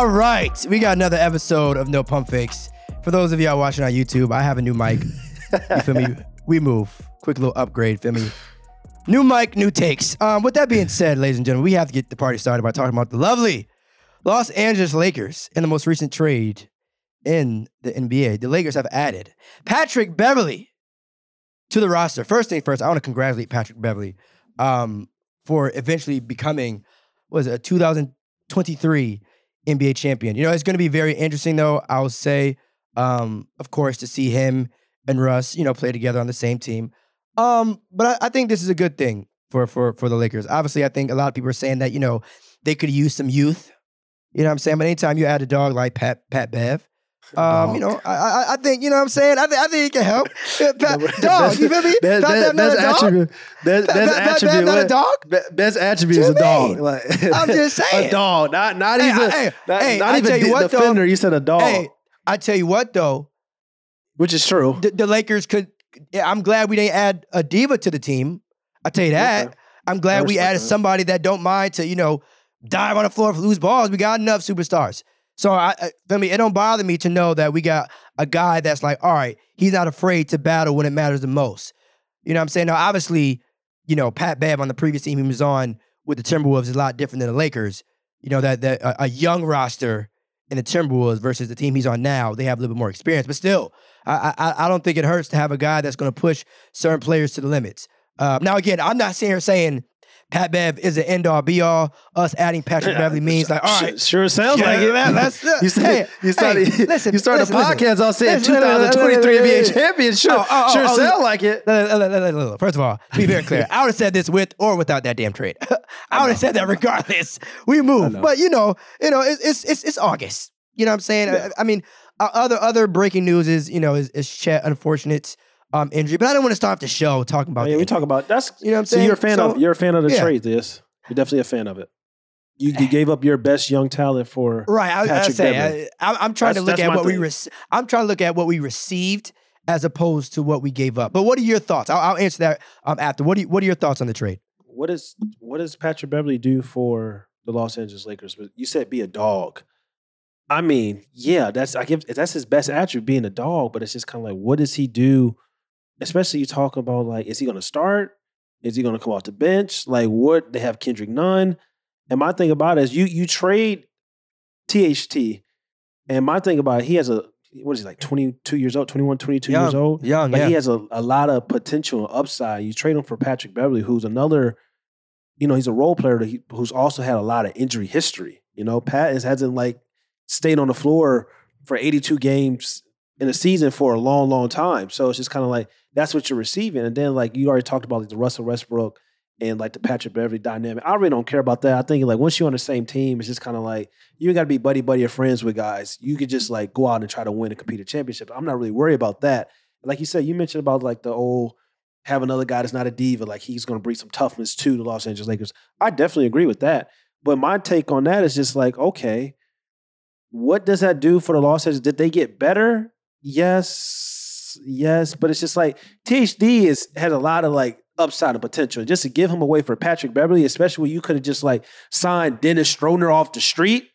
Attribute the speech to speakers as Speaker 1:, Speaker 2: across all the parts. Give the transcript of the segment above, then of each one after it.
Speaker 1: All right, we got another episode of No Pump Fakes. For those of y'all watching on YouTube, I have a new mic. You feel me? We move. Quick little upgrade, feel me? New mic, new takes. Um, with that being said, ladies and gentlemen, we have to get the party started by talking about the lovely Los Angeles Lakers in the most recent trade in the NBA. The Lakers have added Patrick Beverley to the roster. First thing first, I want to congratulate Patrick Beverley um, for eventually becoming, what was it, a 2023 NBA champion. You know, it's going to be very interesting, though, I will say, um, of course, to see him and Russ, you know, play together on the same team. Um, but I, I think this is a good thing for for for the Lakers. Obviously, I think a lot of people are saying that, you know, they could use some youth. You know what I'm saying? But anytime you add a dog like Pat Pat Bev, um, you know, I, I I think you know what I'm saying. I think I think it can help. Pat, dog, you feel me?
Speaker 2: Best, best, best attribute. Best, best attribute.
Speaker 1: Not a dog?
Speaker 2: Best attribute is a dog. Like,
Speaker 1: I'm just saying.
Speaker 2: a dog. Not not
Speaker 1: Hey,
Speaker 2: even
Speaker 1: I- hey,
Speaker 2: not,
Speaker 1: hey,
Speaker 2: not
Speaker 1: I
Speaker 2: even
Speaker 1: tell you
Speaker 2: de-
Speaker 1: what, though.
Speaker 2: defender. You said a dog,
Speaker 1: Hey, I tell you what though,
Speaker 2: which is true.
Speaker 1: the, the Lakers could. I'm glad we didn't add a diva to the team. I tell you that.
Speaker 2: Okay.
Speaker 1: I'm glad we added
Speaker 2: that.
Speaker 1: somebody that don't mind to you know dive on the floor for lose balls. We got enough superstars. So I, I feel me. It don't bother me to know that we got a guy that's like, all right, he's not afraid to battle when it matters the most. You know what I'm saying? Now, obviously, you know Pat Bev on the previous team he was on with the Timberwolves is a lot different than the Lakers. You know that that a, a young roster in the Timberwolves versus the team he's on now, they have a little bit more experience. But still, I I, I don't think it hurts to have a guy that's going to push certain players to the limits. Uh, now, again, I'm not sitting here saying Pat Bev is an end all be all. Us adding Patrick Beverley means like, all right,
Speaker 2: Sure- sounds
Speaker 1: Yeah,
Speaker 2: like it.
Speaker 1: man, let's-
Speaker 2: you said
Speaker 1: hey,
Speaker 2: you started
Speaker 1: hey, listen,
Speaker 2: you started
Speaker 1: listen,
Speaker 2: a podcast saying
Speaker 1: Listen, listen, listen,
Speaker 2: 2023
Speaker 1: listen,
Speaker 2: NBA champion. Sure,
Speaker 1: Oh, oh,
Speaker 2: sure
Speaker 1: oh,
Speaker 2: sound like it.
Speaker 1: First of all, to be very clear, I would have said this with or without that damn trade. I would have said that regardless. We move, but you know, you know, it's it's it's, August. You know what I'm saying? I, I mean, uh, other other breaking news is you know is, is Chet unfortunate um injury, but I don't want to start off the show talking about.
Speaker 2: Oh, yeah,
Speaker 1: the
Speaker 2: we talk about that's.
Speaker 1: You know what I'm
Speaker 2: So
Speaker 1: saying?
Speaker 2: you're a fan
Speaker 1: So-
Speaker 2: of you're a fan of the
Speaker 1: yeah.
Speaker 2: trade. This you're definitely a fan of it. You, you gave up your best young talent for
Speaker 1: Right, I,
Speaker 2: Patrick
Speaker 1: I
Speaker 2: say
Speaker 1: I, I'm trying to look at
Speaker 2: my
Speaker 1: what we.
Speaker 2: thing.
Speaker 1: Rec- I'm trying to look at what we received as opposed to what we gave up. But what are your thoughts? I'll, I'll answer that um, after. What do you, What are your thoughts on the trade?
Speaker 2: what is what does Patrick Beverley do for the Los Angeles Lakers? But You said be a dog. I mean, yeah, that's I give that's his best attribute being a dog, but it's just kind of like what does he do? Especially you talk about like, is he gonna start? Is he gonna come off the bench? Like what they have Kendrick Nunn. And my thing about it is you you trade THT. And my thing about it, he has a what is he like 22 years old, 21, 22 years old?
Speaker 1: young,
Speaker 2: Like he has a, a lot of potential and upside. You trade him for Patrick Beverley, who's another, you know, he's a role player he, who's also had a lot of injury history. You know, Pat is, hasn't like stayed on the floor for 82 games in a season for a long, long time. So it's just kind of like that's what you're receiving. And then like you already talked about like the Russell Westbrook and like the Patrick Beverley dynamic. I really don't care about that. I think like once you're on the same team, it's just kind of like you ain't got to be buddy buddy or friends with guys. You could just like go out and try to win and compete a championship. I'm not really worried about that. Like you said, you mentioned about like the old have another guy that's not a diva, like he's going to bring some toughness to the Los Angeles Lakers. I definitely agree with that. But my take on that is just like, okay, what does that do for the Los Angeles? Did they get better? Yes, yes. But it's just like THT is had a lot of like upside and potential. Just to give him away for Patrick Beverley, especially when you could have just like signed Dennis Schroder off the street,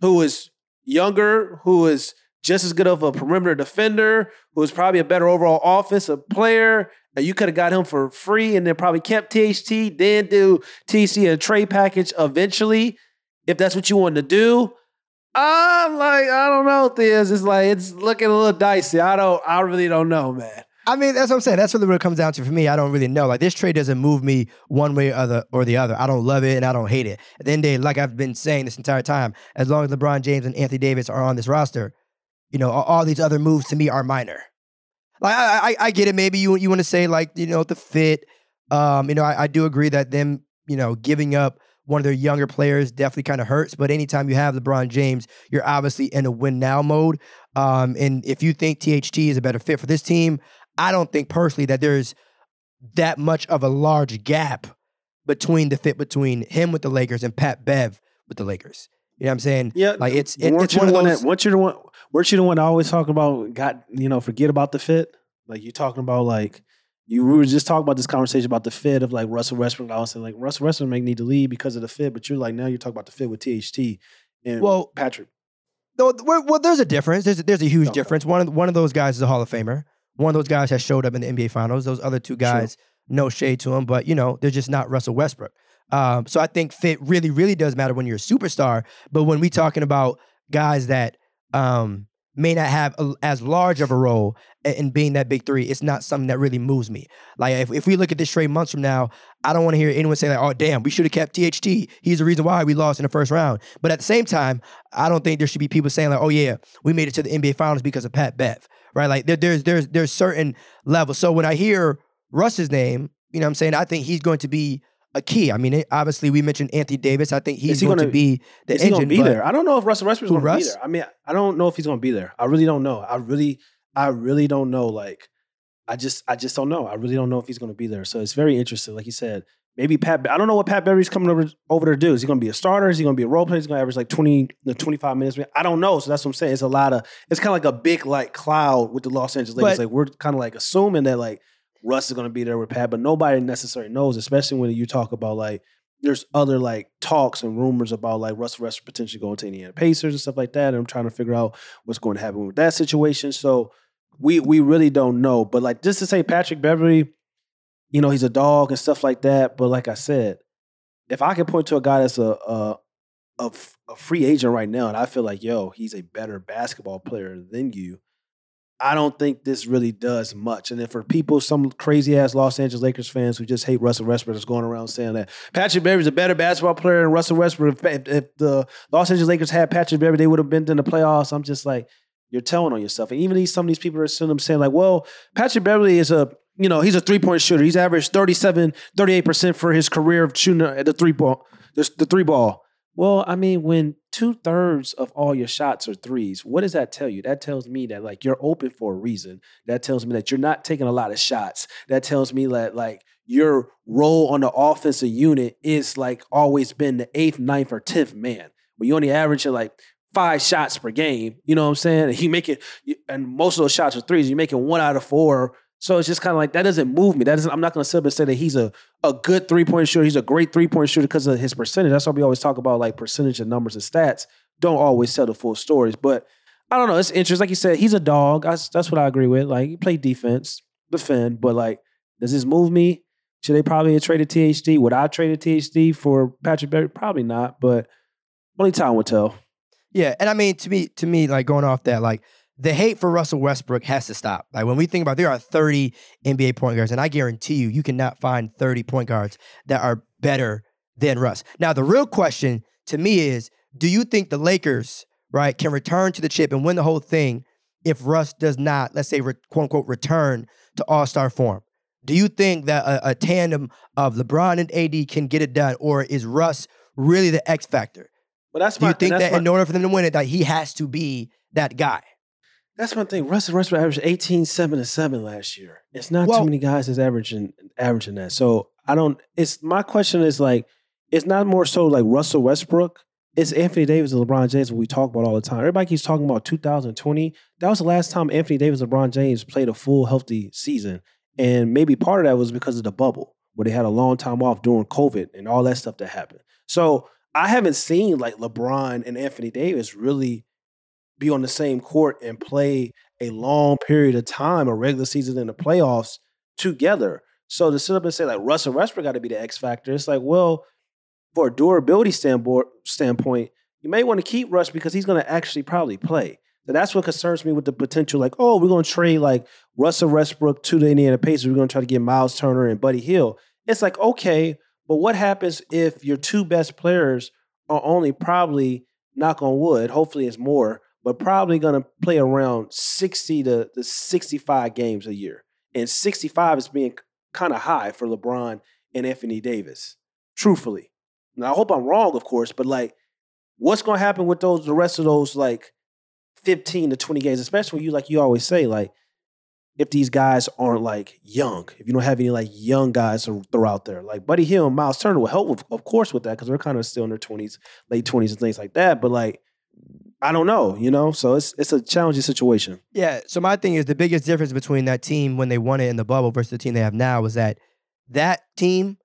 Speaker 2: who is younger, who is just as good of a perimeter defender, who is probably a better overall offensive player. And you could have got him for free and then probably kept THT, then do TC a trade package eventually, if that's what you wanted to do. I'm like, I don't know, Thiz. It's like it's looking a little dicey. I don't, I really don't know, man.
Speaker 1: I mean, that's what I'm saying. That's really what it comes down to for me. I don't really know. Like this trade doesn't move me one way or other or the other. I don't love it and I don't hate it. At the end of the day, like I've been saying this entire time, as long as LeBron James and Anthony Davis are on this roster, you know, all, all these other moves to me are minor. Like I, I, I get it. Maybe you you want to say like you know the fit. Um, you know, I, I do agree that them you know giving up one of their younger players definitely kind of hurts. But anytime you have LeBron James, you're obviously in a win now mode. Um, and if you think THT is a better fit for this team, I don't think personally that there's that much of a large gap between the fit between him with the Lakers and Pat Bev with the Lakers. You know what I'm saying?
Speaker 2: Yeah,
Speaker 1: Like it's it, it's one
Speaker 2: the
Speaker 1: of
Speaker 2: one
Speaker 1: those.
Speaker 2: that weren't you the one weren't you the one always talking about got you know forget about the fit like you're talking about like you we were just talking about this conversation about the fit of like Russell Westbrook I was saying like Russell Westbrook may need to leave because of the fit but you're like now you're talking about the fit with THT and
Speaker 1: Well,
Speaker 2: Patrick
Speaker 1: though, well, there's a difference. There's there's a huge difference. One of one of those guys is a Hall of Famer. One of those guys has showed up in the NBA Finals. Those other two guys, no shade to them, but you know they're just not Russell Westbrook. Um, so I think fit really, really does matter when you're a superstar. But when we talking about guys that um, may not have a, as large of a role in, in being that big three, it's not something that really moves me. Like if, if we look at this trade months from now, I don't want to hear anyone say like, "Oh, damn, we should have kept THT. He's the reason why we lost in the first round." But at the same time, I don't think there should be people saying like, "Oh yeah, we made it to the NBA Finals because of Pat Bev." Right? Like there, there's there's there's certain levels. So when I hear Russ's name, you know, what I'm saying I think he's going to be a key. I mean, it, obviously we mentioned Anthony Davis. I think he's
Speaker 2: he
Speaker 1: going to be the engine.
Speaker 2: gonna be there? I don't know if Russell Westbrook's
Speaker 1: Who,
Speaker 2: gonna be there. I mean, I don't know if he's gonna be there. I really don't know. I really, I really don't know. Like, I just, I just don't know. I really don't know if he's gonna be there. So it's very interesting. Like you said, maybe Pat. I don't know what Pat Beverley's coming over over to do. Is he gonna be a starter? Is he gonna be a role player? Is he gonna average like twenty to twenty five minutes? I don't know. So that's what I'm saying. It's a lot of. It's kind of like a big like cloud with the Los Angeles Lakers.
Speaker 1: But-
Speaker 2: like we're kind of like assuming that like Russ is gonna be there with Pat, but nobody necessarily knows. Especially when you talk about like there's other like talks and rumors about like Russell Westbrook potentially going to Indiana Pacers and stuff like that. And I'm trying to figure out what's going to happen with that situation. So we we really don't know. But like just to say Patrick Beverley, you know, he's a dog and stuff like that. But like I said, if I can point to a guy that's a free agent right now, and I feel like yo, he's a better basketball player than you. I don't think this really does much. And then for people, some crazy ass Los Angeles Lakers fans who just hate Russell Westbrook is going around saying that Patrick Beverley's a better basketball player than Russell Westbrook. If, if, the Los Angeles Lakers had Patrick Beverley, they would have been in the playoffs. I'm just like, you're telling on yourself. And even these some of these people are sitting them saying like, well, Patrick Beverley is a you know he's a three point shooter. He's averaged 37, 38 percent for his career of shooting at the three ball, the, the three ball. Well, I mean, when two thirds of all your shots are threes, what does that tell you? That tells me that like you're open for a reason. That tells me that you're not taking a lot of shots. That tells me that like your role on the offensive unit is like always been the eighth, ninth, or tenth man. When you only average like five shots per game, you know what I'm saying? And you make it, and most of those shots are threes. You're making one out of four. So it's just kind of like that doesn't move me. That doesn't. I'm not going to sit up and say that he's a a good three point shooter. He's a great three point shooter because of his percentage. That's why we always talk about like percentage and numbers and stats. Don't always tell the full stories, but I don't know. It's interesting. Like you said, he's a dog. That's that's what I agree with. Like he played defense, defend, but like, does this move me? Should they probably have traded THT? Would I trade a THT for Patrick Berry? Probably not, but only time will tell.
Speaker 1: Yeah, and I mean to me, to me, like going off that, like the hate for Russell Westbrook has to stop. Like when we think about, there are 30 NBA point guards, and I guarantee you, you cannot find 30 point guards that are better than Russ. Now, the real question to me is, do you think the Lakers, right, can return to the chip and win the whole thing if Russ does not, let's say, re- quote unquote, return to All Star form? Do you think that a, a tandem of LeBron and AD can get it done, or is Russ really the X factor?
Speaker 2: But that's
Speaker 1: Do
Speaker 2: my
Speaker 1: you think that
Speaker 2: my,
Speaker 1: in order for them to win it, that he has to be that guy?
Speaker 2: That's my thing. Russell Westbrook averaged 18, 7, and 7 last year. It's not
Speaker 1: Well-
Speaker 2: too many guys that's averaging averaging that. So I don't it's my question is like, it's not more so like Russell Westbrook. It's Anthony Davis and LeBron James what we talk about all the time. Everybody keeps talking about 2020. That was the last time Anthony Davis and LeBron James played a full healthy season. And maybe part of that was because of the bubble, where they had a long time off during COVID and all that stuff that happened. So I haven't seen like LeBron and Anthony Davis really be on the same court and play a long period of time, a regular season and the playoffs together. So to sit up and say like Russell Westbrook got to be the X factor, it's like, well, for a durability standpoint, standpoint, you may want to keep Russ because he's going to actually probably play. So that's what concerns me with the potential. Like, oh, we're going to trade like Russell Westbrook to the Indiana Pacers. We're going to try to get Miles Turner and Buddy Hield. It's like, okay, but what happens if your two best players are only probably, knock on wood, hopefully it's more, but probably going to play around 60 to, to 65 games a year. And 65 is being kind of high for LeBron and Anthony Davis, truthfully. Now, I hope I'm wrong, of course, but like, what's going to happen with those, the rest of those, like, 15 to 20 games, especially you, like you always say, like, if these guys aren't like young, if you don't have any like young guys to throw out there, like Buddy Hield and Miles Turner will help, with, of course, with that because they're kind of still in their 20s, late 20s, and things like that. But like, I don't know, you know, so it's it's a challenging situation.
Speaker 1: Yeah. So my thing is the biggest difference between that team when they won it in the bubble versus the team they have now was that that team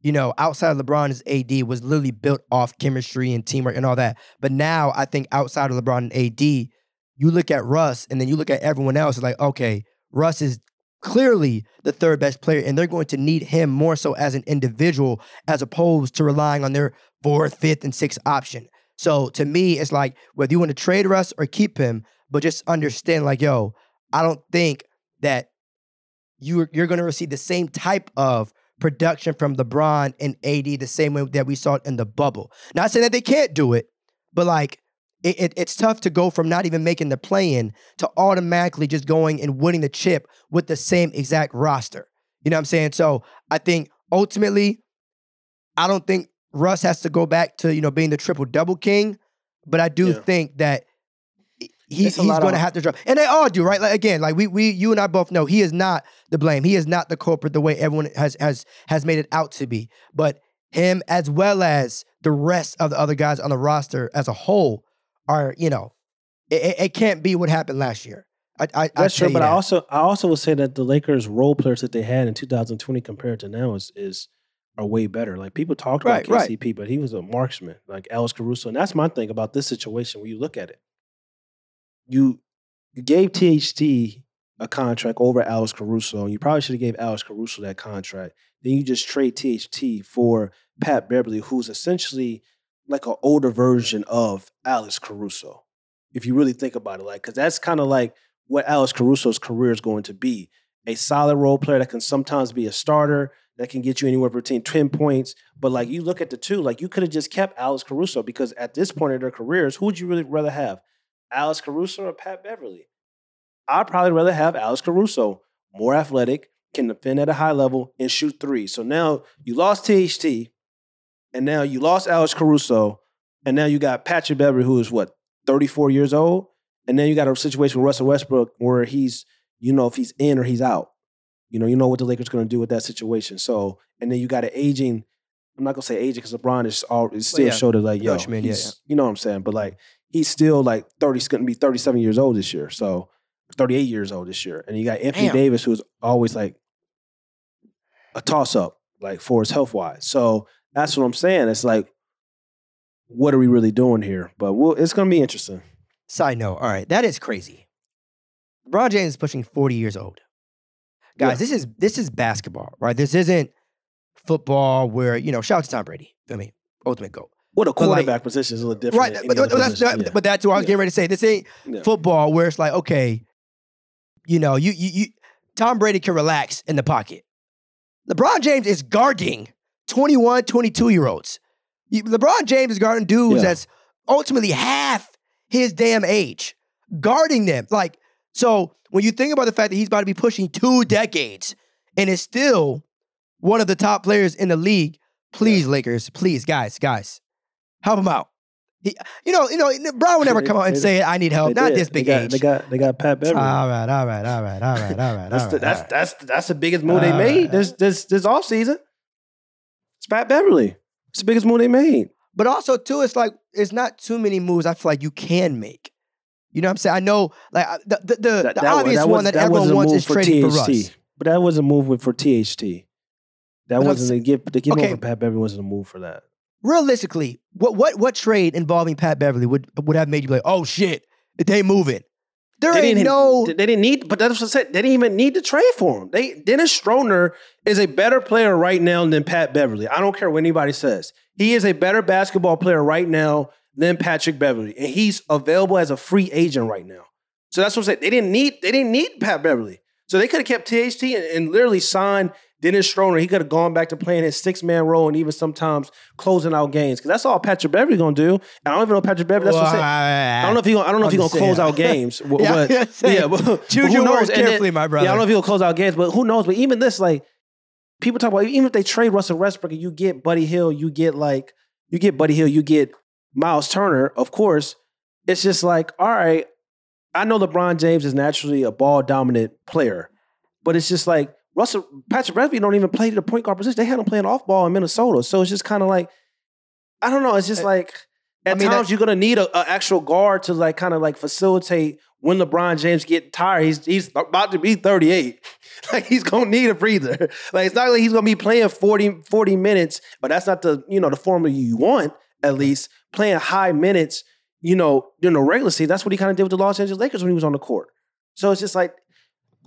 Speaker 1: you know, outside of LeBron as AD was literally built off chemistry and teamwork and all that. But now I think outside of LeBron and AD, you look at Russ and then you look at everyone else, it's like, okay, Russ is clearly the third best player, and they're going to need him more so as an individual as opposed to relying on their fourth, fifth, and sixth option. So to me, it's like whether you want to trade Russ or keep him, but just understand, like, yo, I don't think that you're you're going to receive the same type of production from LeBron and AD the same way that we saw it in the bubble. Not saying that they can't do it, but like it, it, it's tough to go from not even making the play in to automatically just going and winning the chip with the same exact roster. You know what I'm saying? So I think ultimately, I don't think Russ has to go back to you know being the triple double king, but I do
Speaker 2: Yeah.
Speaker 1: think that he, he's
Speaker 2: It's a lot
Speaker 1: going to have to drop, and they all do, right? Like again, like we we you and I both know he is not the blame. He is not the culprit the way everyone has has has made it out to be. But him as well as the rest of the other guys on the roster as a whole are you know it, it- can't be what happened last year. I, I,
Speaker 2: That's true, but I also I also would say that the Lakers role players that they had in 2020 compared to now is is are way better. Like people talked about
Speaker 1: Right, right.
Speaker 2: KCP, but he was a marksman, like Alex Caruso, and that's my thing about this situation. When you look at it, you you gave THT a contract over Alex Caruso, and you probably should have gave Alex Caruso that contract. Then you just trade THT for Pat Beverley, who's essentially like an older version of Alex Caruso. If you really think about it, like because that's kind of like what Alex Caruso's career is going to be. A solid role player that can sometimes be a starter, that can get you anywhere between 10 points. But like you look at the two, like you could have just kept Alex Caruso because at this point in their careers, who would you really rather have? Alex Caruso or Pat Beverley? I'd probably rather have Alex Caruso, more athletic, can defend at a high level, and shoot three. So now you lost THT, and now you lost Alex Caruso, and now you got Patrick Beverley, who is what, 34 years old? And then you got a situation with Russell Westbrook where he's, you know, if he's in or he's out. You know, you know what the Lakers going to do with that situation. So, and then you got an aging. I'm not gonna say aging because LeBron is all is still
Speaker 1: yeah,
Speaker 2: showed it like yo,
Speaker 1: you mean, yeah, yeah.
Speaker 2: you know what I'm saying. But like he's still like 30. He's gonna be 37 years old this year. So 38 years old this year. And you got Anthony
Speaker 1: Damn.
Speaker 2: Davis, who's always like a toss up, like for his health wise. So that's what I'm saying. It's like, what are we really doing here? But we'll, it's gonna be interesting.
Speaker 1: Side note, all right, that is crazy. LeBron James is pushing 40 years old. Guys,
Speaker 2: Yeah.
Speaker 1: this is this is basketball, right? This isn't football where, you know, shout out to Tom Brady. Feel me? Ultimate goal.
Speaker 2: Well, the
Speaker 1: But, like-
Speaker 2: quarterback position is a little different.
Speaker 1: Right. But, but that's, that-
Speaker 2: Yeah.
Speaker 1: but that's what I was
Speaker 2: Yeah.
Speaker 1: getting ready to say. This ain't football where it's like, okay, you know, you, you you Tom Brady can relax in the pocket. LeBron James is guarding 21, 22 year olds. LeBron James is guarding dudes that's ultimately half his damn age, guarding them. Like, so when you think about the fact that he's about to be pushing two decades and is still one of the top players in the league, please, Lakers, please, guys, guys, help him out. He, you know, you know, Brown would never come out and say, "I need help."
Speaker 2: They
Speaker 1: Not
Speaker 2: did.
Speaker 1: this big
Speaker 2: they got,
Speaker 1: age.
Speaker 2: They got they got Pat Beverley.
Speaker 1: all right, all right, all right, all right, all right.
Speaker 2: That's
Speaker 1: all
Speaker 2: the,
Speaker 1: right,
Speaker 2: that's
Speaker 1: all right.
Speaker 2: that's that's that's the biggest move they made
Speaker 1: right.
Speaker 2: this this this off season. It's Pat Beverley. It's the biggest move they made.
Speaker 1: But also too, it's like it's not too many moves I feel like you can make. You know what I'm saying? I know, like the the, the,
Speaker 2: That-
Speaker 1: the
Speaker 2: that
Speaker 1: obvious
Speaker 2: that
Speaker 1: one that,
Speaker 2: that
Speaker 1: everyone
Speaker 2: wasn't
Speaker 1: wants is trading for
Speaker 2: THT.
Speaker 1: Russ.
Speaker 2: But that was a move for THT. That
Speaker 1: But
Speaker 2: wasn't a give the give
Speaker 1: okay.
Speaker 2: over Pat Beverley wasn't a move for that.
Speaker 1: Realistically, what what what trade involving Pat Beverley would would have made you be like, oh shit, they moving? There
Speaker 2: They
Speaker 1: ain't
Speaker 2: didn't
Speaker 1: no.
Speaker 2: they didn't need but that's what I said. They didn't even need to trade for him. They Dennis Schroder is a better player right now than Pat Beverley. I don't care what anybody says. He is a better basketball player right now than Patrick Beverley. And he's available as a free agent right now. So that's what I'm saying. They didn't need they didn't need Pat Beverley. So they could have kept THT and, and literally signed Dennis Schroder. He could have gone back to playing his six man role and even sometimes closing out games. Because that's all Patrick Beverley gonna do. And I don't even know Patrick Beverley. That's what I'm saying. I don't know if he gonna, I don't know if he gonna close out games.
Speaker 1: Yeah,
Speaker 2: but-
Speaker 1: yeah,
Speaker 2: yeah, but,
Speaker 1: Choose your
Speaker 2: knows?
Speaker 1: words
Speaker 2: And then-
Speaker 1: carefully, my brother.
Speaker 2: Yeah, I don't know if he'll close out games, but who knows? But even this, like, people talk about even if they trade Russell Westbrook and you get Buddy Hield, you get like you get Buddy Hield, you get Miles Turner. Of course, it's just like, all right, I know LeBron James is naturally a ball dominant player, but it's just like Russell Patrick Beverley don't even play the point guard position. They had him playing off ball in Minnesota, so it's just kind of like I don't know. It's just
Speaker 1: Uh,
Speaker 2: like. at
Speaker 1: I mean,
Speaker 2: times
Speaker 1: that-
Speaker 2: you're gonna need a, a actual guard to like kind of like facilitate when LeBron James get tired. He's he's about to be 38. like he's gonna need a breather. Like it's not like he's gonna be playing 40, 40 minutes, but that's not the you know the formula you want. At least playing high minutes, you know, during the regular season. That's what he kind of did with the Los Angeles Lakers when he was on the court. So it's just like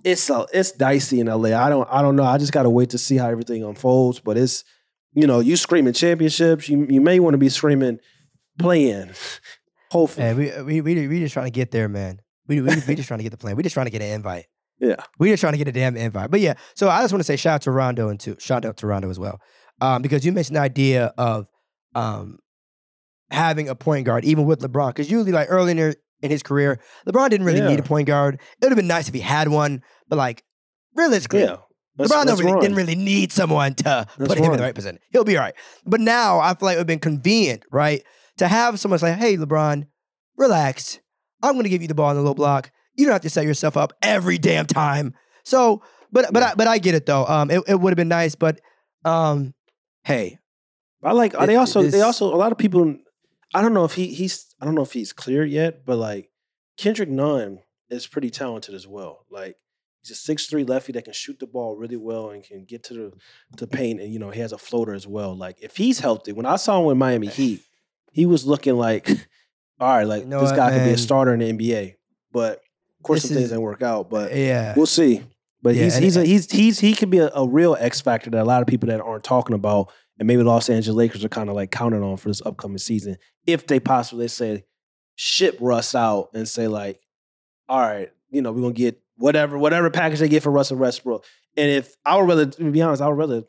Speaker 2: it's uh, it's dicey in LA. I don't I don't know. I just gotta wait to see how everything unfolds. But it's you know you screaming championships. You you may want to be screaming playing. Hopefully,
Speaker 1: Man, we, we we we just trying to get there, man. We we, we just trying to get the plan. We just trying to get an invite.
Speaker 2: yeah.
Speaker 1: We just trying to get a damn invite. But yeah, so I just want to say shout out to Rondo and to shout out to Rondo as well, um, because you mentioned the idea of um, having a point guard, even with LeBron, because usually like early in, in his career, LeBron didn't really
Speaker 2: Yeah.
Speaker 1: need a point guard. It would have been nice if he had one, but like realistically,
Speaker 2: Yeah.
Speaker 1: LeBron really, didn't really need someone to put him in the right position. He'll be all right. But now I feel like it would have been convenient, right? To have someone say, hey, LeBron, relax. I'm going to give you the ball in the low block. You don't have to set yourself up every damn time. So, but but I, but I get it though. Um, it, it would have been nice, but um, hey,
Speaker 2: I like.
Speaker 1: It-
Speaker 2: they also.
Speaker 1: this-
Speaker 2: They also. A lot of people. I don't know if he. He's. I don't know if he's cleared yet, but like Kendrick Nunn is pretty talented as well. Like he's a six three lefty that can shoot the ball really well and can get to the to paint, and you know he has a floater as well. Like if he's healthy, when I saw him with Miami Heat, he was looking like, all right, like
Speaker 1: You know
Speaker 2: this
Speaker 1: what,
Speaker 2: guy could be
Speaker 1: man?
Speaker 2: a starter in the NBA. But of course,
Speaker 1: This
Speaker 2: some things
Speaker 1: is-
Speaker 2: didn't work out. But
Speaker 1: yeah,
Speaker 2: We'll see. But
Speaker 1: Yeah,
Speaker 2: he's
Speaker 1: and-
Speaker 2: he's a, he's he's he could be a, a real X factor that a lot of people that aren't talking about, and maybe Los Angeles Lakers are kind of like counting on for this upcoming season if they possibly say ship Russ out and say like, all right, you know, we're gonna get whatever whatever package they get for Russell Westbrook. And if I would rather, to be honest, I would rather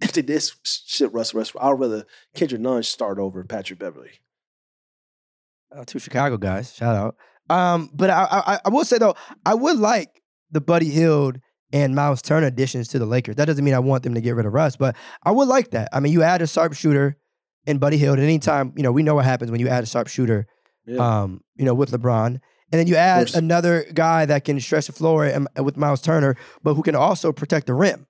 Speaker 2: if they did ship Russell Westbrook, I would rather Kendrick Nunn start over Patrick Beverley.
Speaker 1: uh, two Chicago guys. Shout out. Um, but I, I I will say though, I would like the Buddy Hield and Miles Turner additions to the Lakers. That doesn't mean I want them to get rid of Russ, but I would like that. I mean, you add a sharpshooter in Buddy Hield. any time, you know, we know what happens when you add a sharpshooter.
Speaker 2: Yeah.
Speaker 1: Um, you know, with LeBron, and then you add another guy that can stretch the floor and, with Miles Turner, but who can also protect the rim,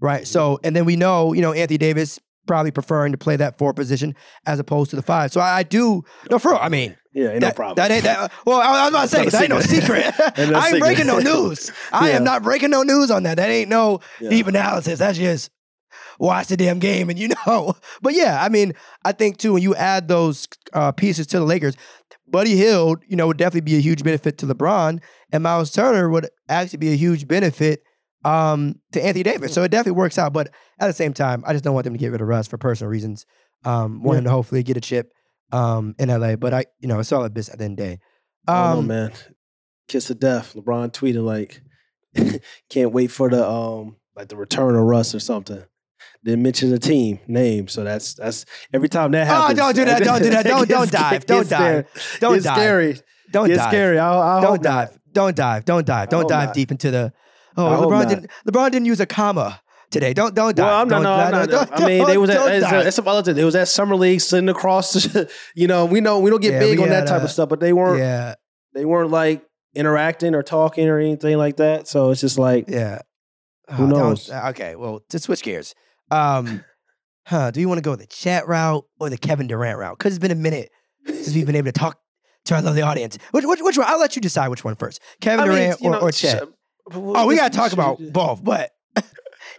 Speaker 1: right? So, and then we know, you know, Anthony Davis probably preferring to play that four position as opposed to the five. So I, I do. No, for real. I mean,
Speaker 2: yeah, ain't
Speaker 1: that,
Speaker 2: no problem.
Speaker 1: That ain't that. Well, I, I was about to say that ain't no
Speaker 2: secret. Ain't no
Speaker 1: I ain't
Speaker 2: secret.
Speaker 1: breaking no news. I
Speaker 2: Yeah.
Speaker 1: am not breaking no news on that. That ain't no
Speaker 2: Yeah.
Speaker 1: deep analysis. That's just watch the damn game and you know. But yeah, I mean, I think too when you add those uh, pieces to the Lakers, Buddy Hield, you know, would definitely be a huge benefit to LeBron, and Miles Turner would actually be a huge benefit um, to Anthony Davis. So it definitely works out. But at the same time, I just don't want them to get rid of Russ for personal reasons. Um, want
Speaker 2: Yeah.
Speaker 1: him to hopefully get a chip um, in LA. But I, you know, it's all a business at the end of the day.
Speaker 2: I don't know,
Speaker 1: Um,
Speaker 2: man. Kiss of death. LeBron tweeting like, can't wait for the um like the return of Russ or something. Didn't mention the team name, so that's that's every time that happens.
Speaker 1: Oh, don't do that, don't do that, don't- don't dive, don't dive, don't
Speaker 2: it's
Speaker 1: dive.
Speaker 2: scary.
Speaker 1: Don't
Speaker 2: it's
Speaker 1: dive.
Speaker 2: scary. I, I
Speaker 1: don't
Speaker 2: not.
Speaker 1: dive. Don't dive. Don't dive. Don't dive
Speaker 2: not.
Speaker 1: deep into the. Oh, LeBron
Speaker 2: not.
Speaker 1: didn't. LeBron didn't use a comma today. Don't don't dive.
Speaker 2: Well, I'm not.
Speaker 1: Don't
Speaker 2: No, I'm not.
Speaker 1: Don't-
Speaker 2: I mean, they was at,
Speaker 1: don't
Speaker 2: it's,
Speaker 1: dive.
Speaker 2: it's some other thing. They was at summer league sitting across. You know, we know we don't get
Speaker 1: Yeah,
Speaker 2: big on that type
Speaker 1: uh,
Speaker 2: of stuff, but they weren't.
Speaker 1: Yeah,
Speaker 2: They weren't like interacting or talking or anything like that. So it's just like,
Speaker 1: yeah.
Speaker 2: Who
Speaker 1: Oh,
Speaker 2: knows?
Speaker 1: Okay, well, to switch gears. Um, huh? Do you want to go the Chet route or the Kevin Durant route? Because it's been a minute since we've been able to talk to our lovely audience. Which which which one? I'll let you decide which one first. Kevin
Speaker 2: I
Speaker 1: Durant
Speaker 2: you
Speaker 1: or,
Speaker 2: know,
Speaker 1: or Chet.
Speaker 2: sh-
Speaker 1: Oh, we gotta talk about both, but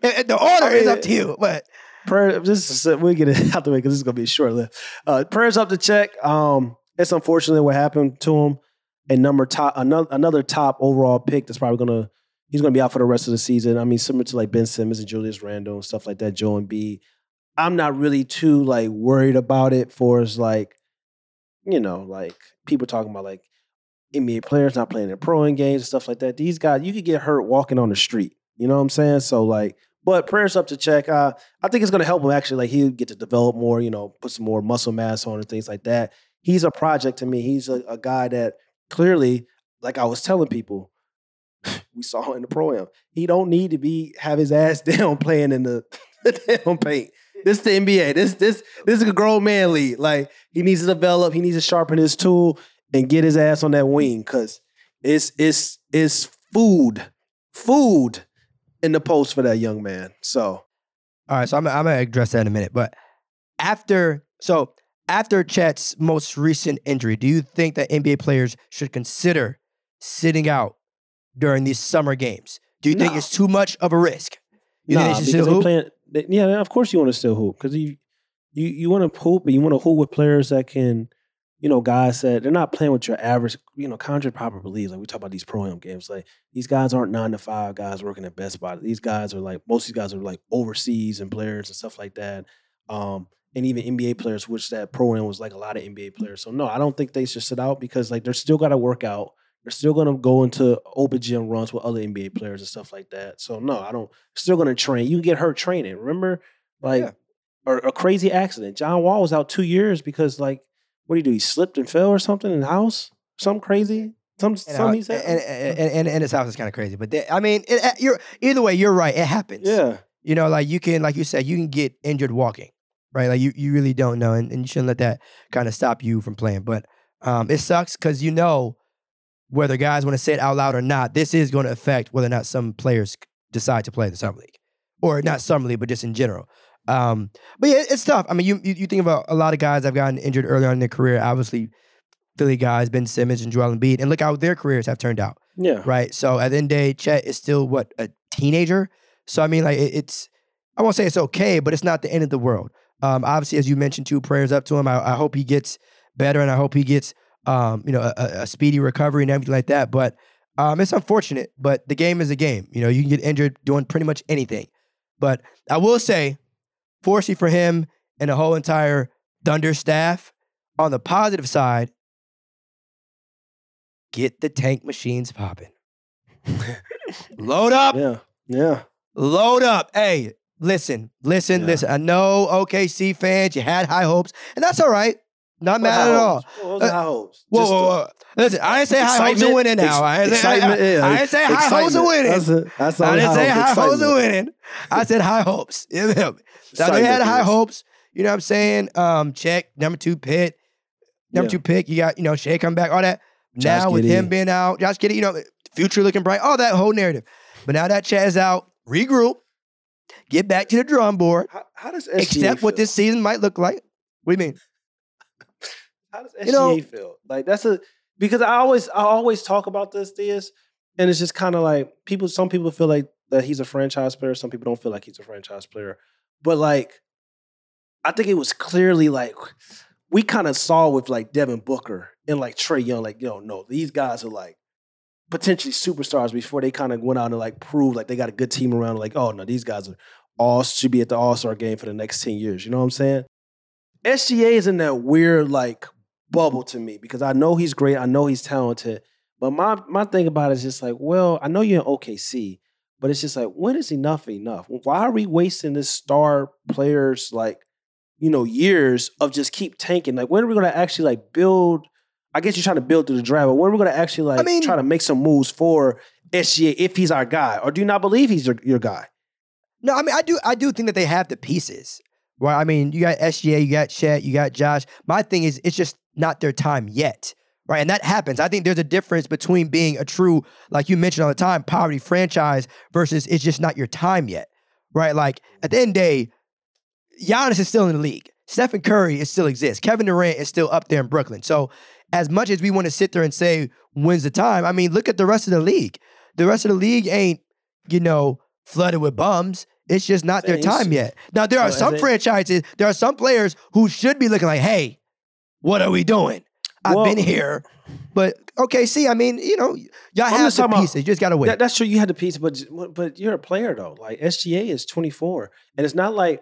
Speaker 1: the order is up to you. But
Speaker 2: prayer. This is, we'll get it out the way because this is gonna be a short lived. Uh, prayers up to Chet. Um, it's unfortunate what happened to him. A number top, another another top overall pick that's probably gonna he's gonna be out for the rest of the season. I mean, similar to like Ben Simmons and Julius Randle and stuff like that. Joel Embiid. I'm not really too like worried about it. For as like, you know, like people talking about like NBA players not playing in pro in games and stuff like that. These guys, you could get hurt walking on the street. You know what I'm saying? So like, but prayers up to Chet. Uh, I think it's gonna help him actually. Like he'll get to develop more. You know, put some more muscle mass on and things like that. He's a project to me. He's a, a guy that clearly, like I was telling people, we saw in the pro am. He don't need to be have his ass down playing in the, the damn paint. This the NBA. This this this is a grown man league. Like he needs to develop. He needs to sharpen his tool and get his ass on that wing because it's it's it's food, food in the post for that young man. So
Speaker 1: All right, so I'm, I'm gonna address that in a minute. But after, so after Chet's most recent injury, do you think that NBA players should consider sitting out during these summer games? Do you think it's too much of a risk? You
Speaker 2: nah,
Speaker 1: think they should
Speaker 2: because
Speaker 1: still
Speaker 2: they
Speaker 1: hoop?
Speaker 2: playing. They, yeah, of course you want to still hoop because you you you want to hoop and you want to hoop with players that can, you know, guys said they're not playing with your average. You know, Condre proper believes like we talk about these pro am games. Like these guys aren't nine to five guys working at Best Buy. These guys are like most of these guys are like overseas and players and stuff like that. Um, and even NBA players, which that pro am was like a lot of NBA players. So no, I don't think they should sit out because like they're still got to work out. They're still going to go into open gym runs with other NBA players and stuff like that. So no, I don't. Still going to train. You can get hurt training. Remember, like
Speaker 1: Yeah.
Speaker 2: or a crazy accident. John Wall was out two years because like what do you do? He slipped and fell or something in the house. Something crazy. Some
Speaker 1: how-
Speaker 2: he said.
Speaker 1: and, and, and, and, his house is kind of crazy, but they, I mean, it, you're either way. You're right. It happens.
Speaker 2: yeah.
Speaker 1: You know, like you can, like you said, you can get injured walking, right? Like you, you really don't know, and, and you shouldn't let that kind of stop you from playing. But um, it sucks because you know whether guys want to say it out loud or not. This is going to affect whether or not some players decide to play the summer league, or not summer league, but just in general. Um, but yeah, it's tough. I mean, you, you think about a lot of guys I've gotten injured early on in their career. Obviously, Philly guys, Ben Simmons and Joel Embiid, and look how their careers have turned out
Speaker 2: Yeah.
Speaker 1: right? So at the end of the day, Chet is still what a teenager. So I mean, like it, it's I won't say it's okay, but it's not the end of the world. Um, obviously, as you mentioned, two prayers up to him. I, I hope he gets better, and I hope he gets um, you know a, a a speedy recovery and everything like that. But um, it's unfortunate, but the game is a game. You know, you can get injured doing pretty much anything. But I will say, fortunately for him and the whole entire Thunder staff, on the positive side, get the tank machines popping. Load up,
Speaker 2: Yeah. Yeah.
Speaker 1: load up. Hey, listen, listen,
Speaker 2: Yeah.
Speaker 1: listen. I know OKC fans, you had high hopes, and that's all right. Not mad at all.
Speaker 2: What was
Speaker 1: Uh,
Speaker 2: high hopes?
Speaker 1: Whoa, whoa, whoa. Listen, I didn't say high hopes of winning now. I didn't say,
Speaker 2: yeah.
Speaker 1: I didn't say high hopes of winning.
Speaker 2: That's, it. That's
Speaker 1: I didn't say high hopes of winning. I said high hopes. You feel me? Now, they had high hopes. You know what I'm saying? Um, Chet number two pick, number
Speaker 2: Yeah.
Speaker 1: two pick. You got you know Shai come back, all that.
Speaker 2: Josh
Speaker 1: now with him being out, Josh Giddey, you know, future looking bright, all that whole narrative. But now that Chet's out, regroup, get back to the drawing board,
Speaker 2: How, how does SGA
Speaker 1: accept what this season might look like. What do you mean?
Speaker 2: How does SGA
Speaker 1: You know-
Speaker 2: feel? Like that's a because I always I always talk about this this and it's just kind of like people some people feel like that he's a franchise player, some people don't feel like he's a franchise player. But like I think it was clearly like we kind of saw with like Devin Booker and like Trae Young like yo no, these guys are like potentially superstars before they kind of went out and like proved like they got a good team around like oh no, these guys are all should be at the All-Star game for the next 10 years. You know what I'm saying? SGA is in that weird like bubble to me because I know he's great. I know he's talented. But my my thing about it is just like, well, I know you're in OKC, but it's just like, when is enough enough? Why are we wasting this star players like, you know, years of just keep tanking? Like, when are we gonna actually like build? I guess you're trying to build through the draft, but when are we gonna actually like I
Speaker 1: mean,
Speaker 2: try to make some moves for SGA if he's our guy? Or do you not believe he's your, your guy?
Speaker 1: No, I mean I do I do think that they have the pieces. Well, I mean, you got SGA, you got Chet, you got Josh. My thing is it's just not their time yet. Right. And that happens. I think there's a difference between being a true, like you mentioned all the time, poverty franchise versus it's just not your time yet. Right. Like at the end of the day, Giannis is still in the league. Stephen Curry is still exists. Kevin Durant is still up there in Brooklyn. So as much as we want to sit there and say when's the time, I mean, look at the rest of the league. The rest of the league ain't, you know, flooded with bums. It's just not their time yet. Now there
Speaker 2: Oh,
Speaker 1: are
Speaker 2: is
Speaker 1: some franchises, there are some players who should be looking like, hey, what are we doing? I've
Speaker 2: Well-
Speaker 1: been here. But OKC, I mean, you know, y'all
Speaker 2: I'm
Speaker 1: have the
Speaker 2: talking about-
Speaker 1: pieces. You just gotta wait.
Speaker 2: That, that's true. You had the piece, but but you're a player though. Like SGA is 24, and it's not like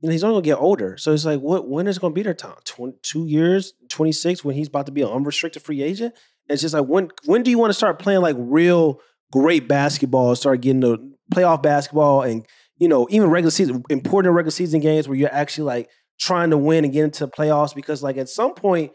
Speaker 2: you know he's only gonna get older. So it's like, what? When is going to be their time? 20, two years, 26, when he's about to be an unrestricted free agent. And it's just like when when do you want to start playing like real great basketball? Start getting the playoff basketball, and you know even regular season, important regular season games where you're actually like trying to win and get into playoffs. Because like at some point,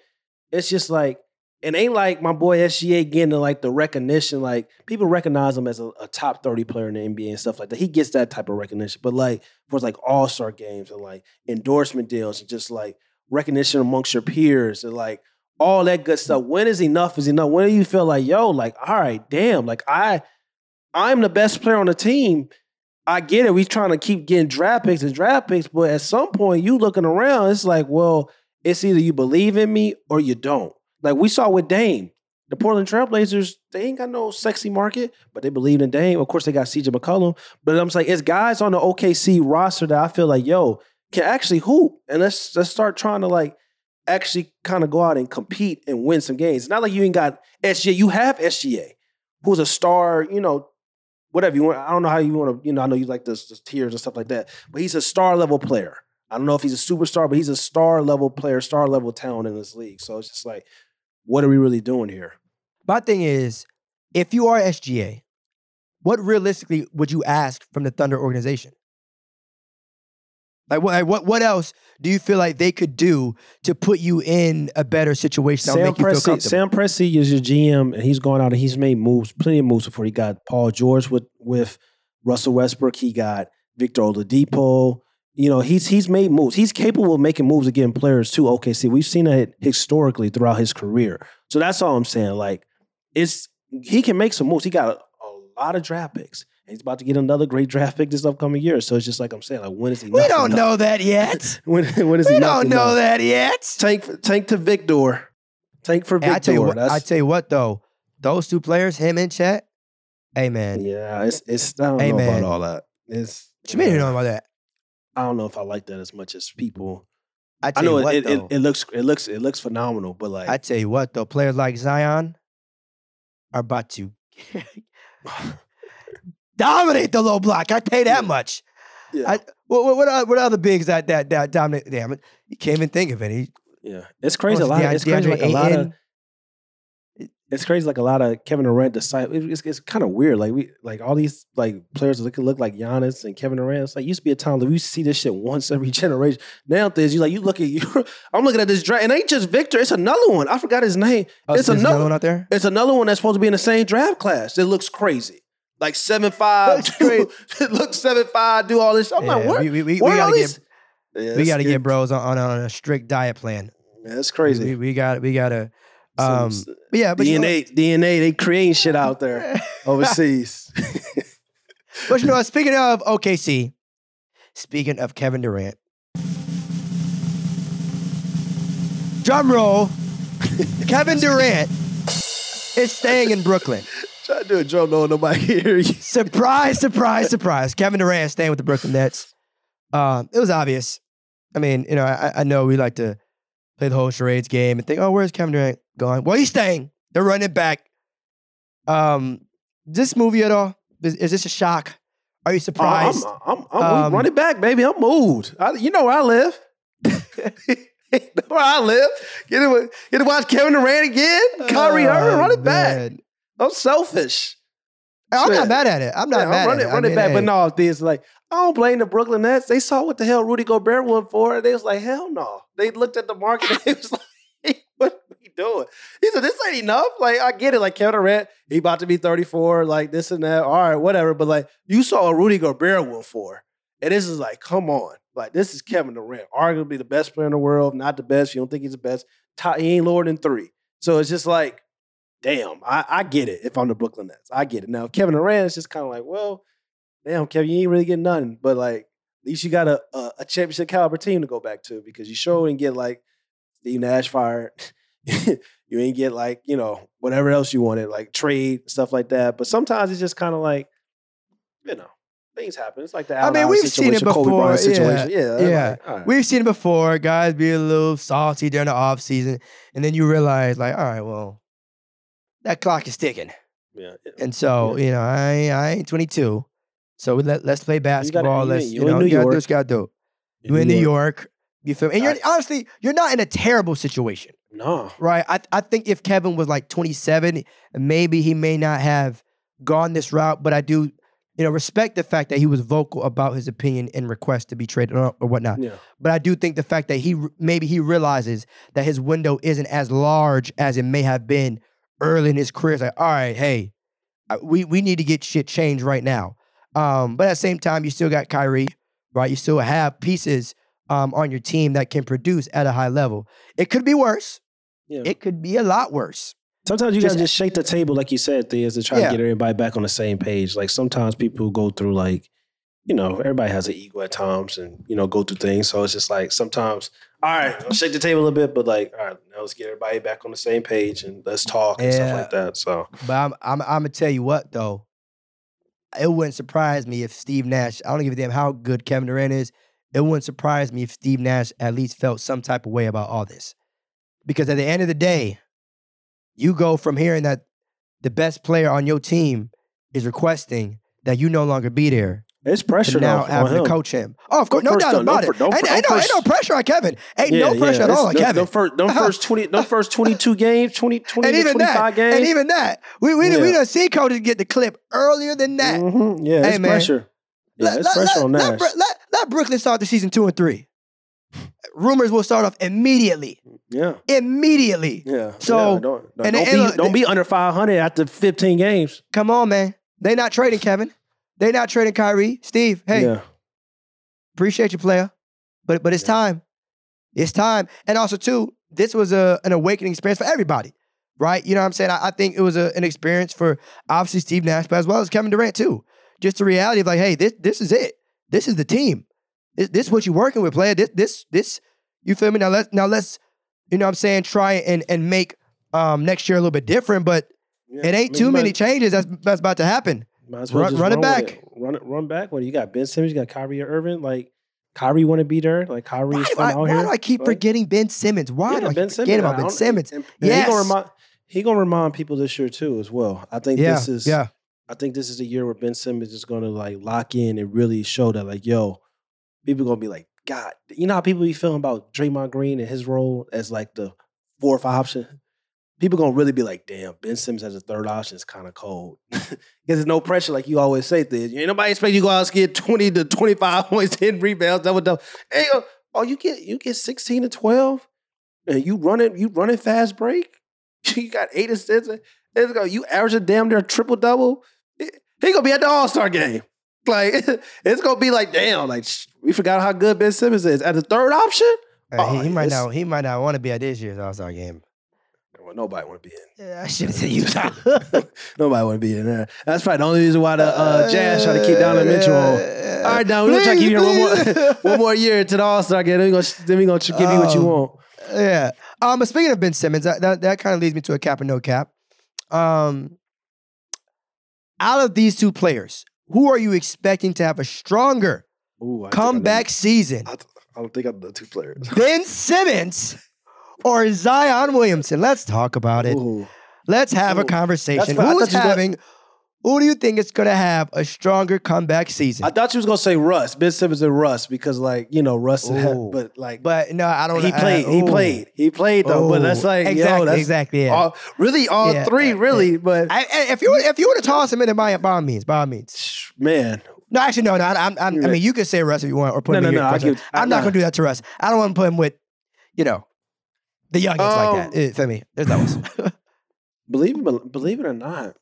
Speaker 2: it's just like it ain't like my boy SGA getting to like the recognition. Like people recognize him as a, a top 30 player in the NBA and stuff like that. He gets that type of recognition. But like for like all-star games and like endorsement deals and just like recognition amongst your peers and like all that good stuff. When is enough is enough? When do you feel like, yo, like, all right, damn, like I I'm the best player on the team. I get it. We trying to keep getting draft picks and draft picks, but at some point you looking around, it's like, well, it's either you believe in me or you don't. Like we saw with Dame. The Portland Trailblazers, they ain't got no sexy market, but they believe in Dame. Of course, they got CJ McCollum. But I'm saying it's guys on the OKC roster that I feel like, yo, can actually hoop. And let's let's start trying to like actually kind of go out and compete and win some games. It's not like you ain't got SGA. You have SGA, who's a star, you know, whatever you want. I don't know how you want to, you know, I know you like the, the and stuff like that, but he's a star level player. I don't know if he's a superstar, but he's a star level player, star level talent in this league. So it's just like, what are we really doing here?
Speaker 1: My thing is, if you are SGA, what realistically would you ask from the Thunder organization? Like what, what, what else do you feel like they could do to put you in a better situation? Sam make you feel
Speaker 2: Presti, Sam Presti is your GM, and he's gone out and he's made moves, plenty of moves before. He got Paul George with with Russell Westbrook. He got Victor Oladipo. You know, he's he's made moves. He's capable of making moves against players too. OKC, we've seen that historically throughout his career. So that's all I'm saying. Like, it's he can make some moves. He got a, a lot of draft picks. And he's about to get another great draft pick this upcoming year. So it's just like I'm saying, like when is he?
Speaker 1: We don't know that yet.
Speaker 2: when when is
Speaker 1: we
Speaker 2: he?
Speaker 1: don't know that yet.
Speaker 2: Tank tank to Victor. Tank for Victor.
Speaker 1: I tell you what. I tell you what though, those two players, him and Chet. Hey man.
Speaker 2: Yeah, it's it's. I don't hey, know man. about all that. It's.
Speaker 1: What you mean you know about that?
Speaker 2: I don't know if I like that as much as people.
Speaker 1: I,
Speaker 2: I know
Speaker 1: what,
Speaker 2: it, it, it, looks it looks it looks phenomenal, but like
Speaker 1: I tell you what though, players like Zion are about to dominate the low block. I pay that yeah. much. Yeah. I, what, what, are, what uh, are the bigs that that that dominate? Damn it, you can't even think of any.
Speaker 2: Yeah, it's crazy. A lot. it's crazy. Like a lot of. It's crazy. Like a lot of Kevin Durant disciples. It's, it's kind of weird. Like we like all these like players that look like Giannis and Kevin Durant. It's like used to be a time that we used to see this shit once every generation. Now there's you like you look at you. I'm looking at this draft, and ain't just Victor. It's another one. I forgot his name.
Speaker 1: Oh,
Speaker 2: it's
Speaker 1: another, another one out there.
Speaker 2: It's another one that's supposed to be in the same draft class. It looks crazy like seven five. look seven five. Do all this. I'm yeah, like, what? We, we, we, we
Speaker 1: gotta get. Yeah, we got to get bros on, on, a strict diet plan.
Speaker 2: Yeah, that's crazy.
Speaker 1: We, we got we got to. Um, Some, yeah, but
Speaker 2: DNA
Speaker 1: you
Speaker 2: know, DNA they creating shit out there overseas.
Speaker 1: but you know, speaking of OKC, speaking of Kevin Durant, drum roll, Kevin Durant is staying in Brooklyn.
Speaker 2: Try to do a drum roll, nobody hear you.
Speaker 1: Surprise, surprise, surprise. Kevin Durant staying with the Brooklyn Nets. Um, it was obvious. I mean, you know, I, I know we like to play the whole charades game and think, oh, where's Kevin Durant going? Well, he's staying. They're running back. Um, this movie at all? Is, is this a shock? Are you surprised?
Speaker 2: Uh, I'm, I'm, I'm um, running back, baby. I'm moved. I, you know where I live. where I live. Get to, get to watch Kevin Durant again. Kyrie oh, Irving, run it back. I'm selfish.
Speaker 1: I'm not mad at it. I'm not yeah, mad
Speaker 2: I'm running,
Speaker 1: at it.
Speaker 2: Running back, hey. but no, it's like I don't blame the Brooklyn Nets. They saw what the hell Rudy Gobert went for, and they was like, hell no. They looked at the market and they was like, what are we doing? He said, this ain't enough. Like, I get it. Like Kevin Durant, he about to be 34, like this and that. All right, whatever. But like, you saw what Rudy Gobert went for. And this is like, come on. Like, this is Kevin Durant, arguably the best player in the world, not the best. You don't think he's the best. He ain't lower than three. So it's just like, damn, I, I get it if I'm the Brooklyn Nets. I get it. Now, Kevin Durant is just kind of like, well, damn, Kevin, you ain't really getting nothing. But like, at least you got a, a, a championship caliber team to go back to because you sure didn't get like Steve Nash fired. you ain't get like, you know, whatever else you wanted, like trade, stuff like that. But sometimes it's just kind of like, you know, things happen. It's like the Allen I mean, we've seen it before. Yeah, yeah,
Speaker 1: yeah. Like, right. We've seen it before. Guys be a little salty during the off season, and then you realize, like, all right, well, that clock is ticking.
Speaker 2: Yeah.
Speaker 1: And so, yeah. you know, I I ain't 22. So let, let's play basketball. You gotta, let's, you, you know, you gotta do what you gotta do. You in New York. York. You feel me? And you're honestly, you're not in a terrible situation.
Speaker 2: No.
Speaker 1: Right? I, I think if Kevin was like 27, maybe he may not have gone this route, but I do, you know, respect the fact that he was vocal about his opinion and request to be traded or, or whatnot.
Speaker 2: Yeah.
Speaker 1: But I do think the fact that he maybe he realizes that his window isn't as large as it may have been early in his career. It's like, all right, hey, we we need to get shit changed right now. Um, but at the same time, you still got Kyrie, right? You still have pieces um, on your team that can produce at a high level. It could be worse. Yeah. It could be a lot worse.
Speaker 2: Sometimes you just, gotta just shake the table, like you said, Theas, to try yeah. to get everybody back on the same page. Like sometimes people go through like you know, everybody has an ego at times and, you know, go through things. So it's just like sometimes, all right, I'll shake the table a little bit, but like, all right, now let's get everybody back on the same page and let's talk and stuff like that. So
Speaker 1: But I'm, I'm, I'm gonna tell you what though, it wouldn't surprise me if Steve Nash. I don't give a damn how good Kevin Durant is. It wouldn't surprise me if Steve Nash at least felt some type of way about all this, because at the end of the day, you go from hearing that the best player on your team is requesting that you no longer be there
Speaker 2: it's pressure
Speaker 1: now having
Speaker 2: him.
Speaker 1: to coach him. Oh, of course,
Speaker 2: No
Speaker 1: no doubt
Speaker 2: no- no
Speaker 1: about it.
Speaker 2: no
Speaker 1: ain't, ain't
Speaker 2: no
Speaker 1: no, ain't no pressure on Kevin. Ain't
Speaker 2: Yeah,
Speaker 1: no
Speaker 2: yeah,
Speaker 1: pressure at all on
Speaker 2: them-
Speaker 1: Kevin.
Speaker 2: Them first, them first 20, them first 22 games, 20, 20
Speaker 1: and even
Speaker 2: 25
Speaker 1: that,
Speaker 2: games.
Speaker 1: and even that, we we done- we
Speaker 2: Yeah.
Speaker 1: done seen coaches get the clip earlier than that.
Speaker 2: Mhm. Yeah,
Speaker 1: Hey,
Speaker 2: it's
Speaker 1: man.
Speaker 2: pressure. Yeah,
Speaker 1: Let,
Speaker 2: it's
Speaker 1: let-
Speaker 2: pressure
Speaker 1: let-
Speaker 2: on
Speaker 1: let
Speaker 2: Nash.
Speaker 1: Bro- let- let Brooklyn start the season two and three. Rumors will start off immediately.
Speaker 2: yeah,
Speaker 1: Immediately.
Speaker 2: yeah.
Speaker 1: So,
Speaker 2: yeah, don't,
Speaker 1: and-
Speaker 2: don't,
Speaker 1: and
Speaker 2: be,
Speaker 1: look,
Speaker 2: don't be under 500 after 15 games.
Speaker 1: Come on, man. They not trading Kevin. They not trading Kyrie. Steve, hey,
Speaker 2: yeah.
Speaker 1: appreciate you, player. But but it's
Speaker 2: Yeah.
Speaker 1: time. It's time. And also, too, this was a, an awakening experience for everybody. Right? You know what I'm saying? I, I think it was a, an experience for obviously Steve Nash, but as well as Kevin Durant, too. Just the reality of like, hey, this this is it. This is the team. This this is what you're working with, player. This this this you feel me? Now let's now let's, you know what I'm saying, try and and make um next year a little bit different, but
Speaker 2: yeah.
Speaker 1: it ain't too many changes that's that's about to happen.
Speaker 2: Might as well
Speaker 1: Run-
Speaker 2: just
Speaker 1: run it back.
Speaker 2: Run it, run back. What do you got? Ben Simmons, you got Kyrie Irving. Like Kyrie want to be there. Like Kyrie
Speaker 1: Why,
Speaker 2: is
Speaker 1: do
Speaker 2: from
Speaker 1: I,
Speaker 2: out
Speaker 1: why
Speaker 2: here.
Speaker 1: do I keep forgetting Ben Simmons? Why
Speaker 2: Yeah,
Speaker 1: do I
Speaker 2: Ben
Speaker 1: keep forgetting
Speaker 2: I
Speaker 1: about Ben Simmons?
Speaker 2: And, and
Speaker 1: Yes.
Speaker 2: he gonna remind he gonna remind people this year too as well. I think
Speaker 1: Yeah,
Speaker 2: this is
Speaker 1: yeah.
Speaker 2: I think this is the year where Ben Simmons is gonna like lock in and really show that like yo, people gonna be like, God, you know how people be feeling about Draymond Green and his role as like the four fourth option. People gonna really be like, damn, Ben Simmons as a third option is kind of cold. Because there's no pressure, like you always say. This ain't nobody expect you to go out and get 20 to 25 points, 10 rebounds, double double. Hey, oh, you get you get 16 to 12, and you running you running fast break. You got eight assists. It's go. You average a damn near triple double. He gonna be at the All Star game. Like it's gonna be like damn. Like we forgot how good Ben Simmons is at the third option.
Speaker 1: Uh,
Speaker 2: Oh,
Speaker 1: he, he might not. He might not want to be at this year's All Star game.
Speaker 2: Well, nobody want to be in.
Speaker 1: Yeah, I should have said Utah.
Speaker 2: Nobody want to be in there. That's probably the only reason why the uh, Jazz try to keep Donovan Mitchell on. All right, Don, we're gonna try to keep you here one more one more year to the All Star game. Then we gonna then we gonna give you what you
Speaker 1: Oh.
Speaker 2: want.
Speaker 1: yeah. Um. But speaking of Ben Simmons, that that, that kind of leads me to a cap and no cap. Um. Out of these two players, who are you expecting to have a stronger
Speaker 2: Ooh,
Speaker 1: comeback season?
Speaker 2: I, I don't think I'm the two players.
Speaker 1: Ben Simmons or Zion Williamson? Let's talk about it.
Speaker 2: Ooh.
Speaker 1: Let's have a conversation.
Speaker 2: I
Speaker 1: Who's
Speaker 2: was gonna-
Speaker 1: having? Who do you think is going to have a stronger comeback season?
Speaker 2: I thought you was gonna say Russ, Ben Simmons and Russ, because like you know Russ, had,
Speaker 1: Ooh.
Speaker 2: but like
Speaker 1: but no, I don't.
Speaker 2: he
Speaker 1: I-
Speaker 2: played, he played, he played though. But that's like
Speaker 1: exactly,
Speaker 2: yo, that's
Speaker 1: exactly. Yeah.
Speaker 2: all, really all
Speaker 1: Yeah,
Speaker 2: three,
Speaker 1: yeah,
Speaker 2: really. But
Speaker 1: I, I- if you if you were to toss him in, by by all means, by all means.
Speaker 2: man,
Speaker 1: No, actually, no, no. I, I'm, I'm, mean, you could say Russ if you want, or put
Speaker 2: No,
Speaker 1: him
Speaker 2: no,
Speaker 1: in
Speaker 2: no,
Speaker 1: your
Speaker 2: I'll
Speaker 1: question.
Speaker 2: give- I-
Speaker 1: I'm not going to do that to Russ. I don't want to put him with, you know, the youngins
Speaker 2: Um,
Speaker 1: like that. Eh, Feel me? There's levels.
Speaker 2: believe it, believe it or not,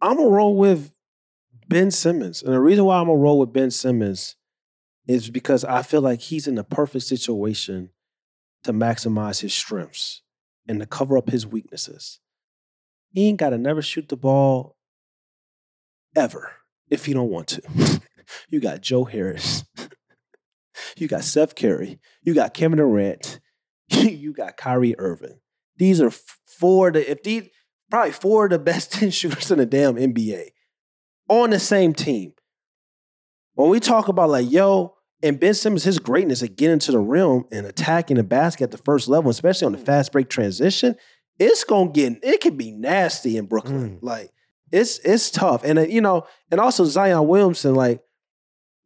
Speaker 2: I'm gonna roll with Ben Simmons, and the reason why I'm gonna roll with Ben Simmons is because I feel like he's in the perfect situation to maximize his strengths and to cover up his weaknesses. He ain't gotta never shoot the ball ever if he don't want to. you got Joe Harris. You got Seth Curry. You got Kevin Durant. you got Kyrie Irving. These are four of the if these probably four of the best 10 shooters in the damn NBA on the same team. When we talk about like, yo, and Ben Simmons, his greatness at getting to the rim and attacking the basket at the first level, especially on the fast break transition, it's gonna get it can be nasty in Brooklyn. Like it's it's tough. And uh, you know, and also Zion Williamson, like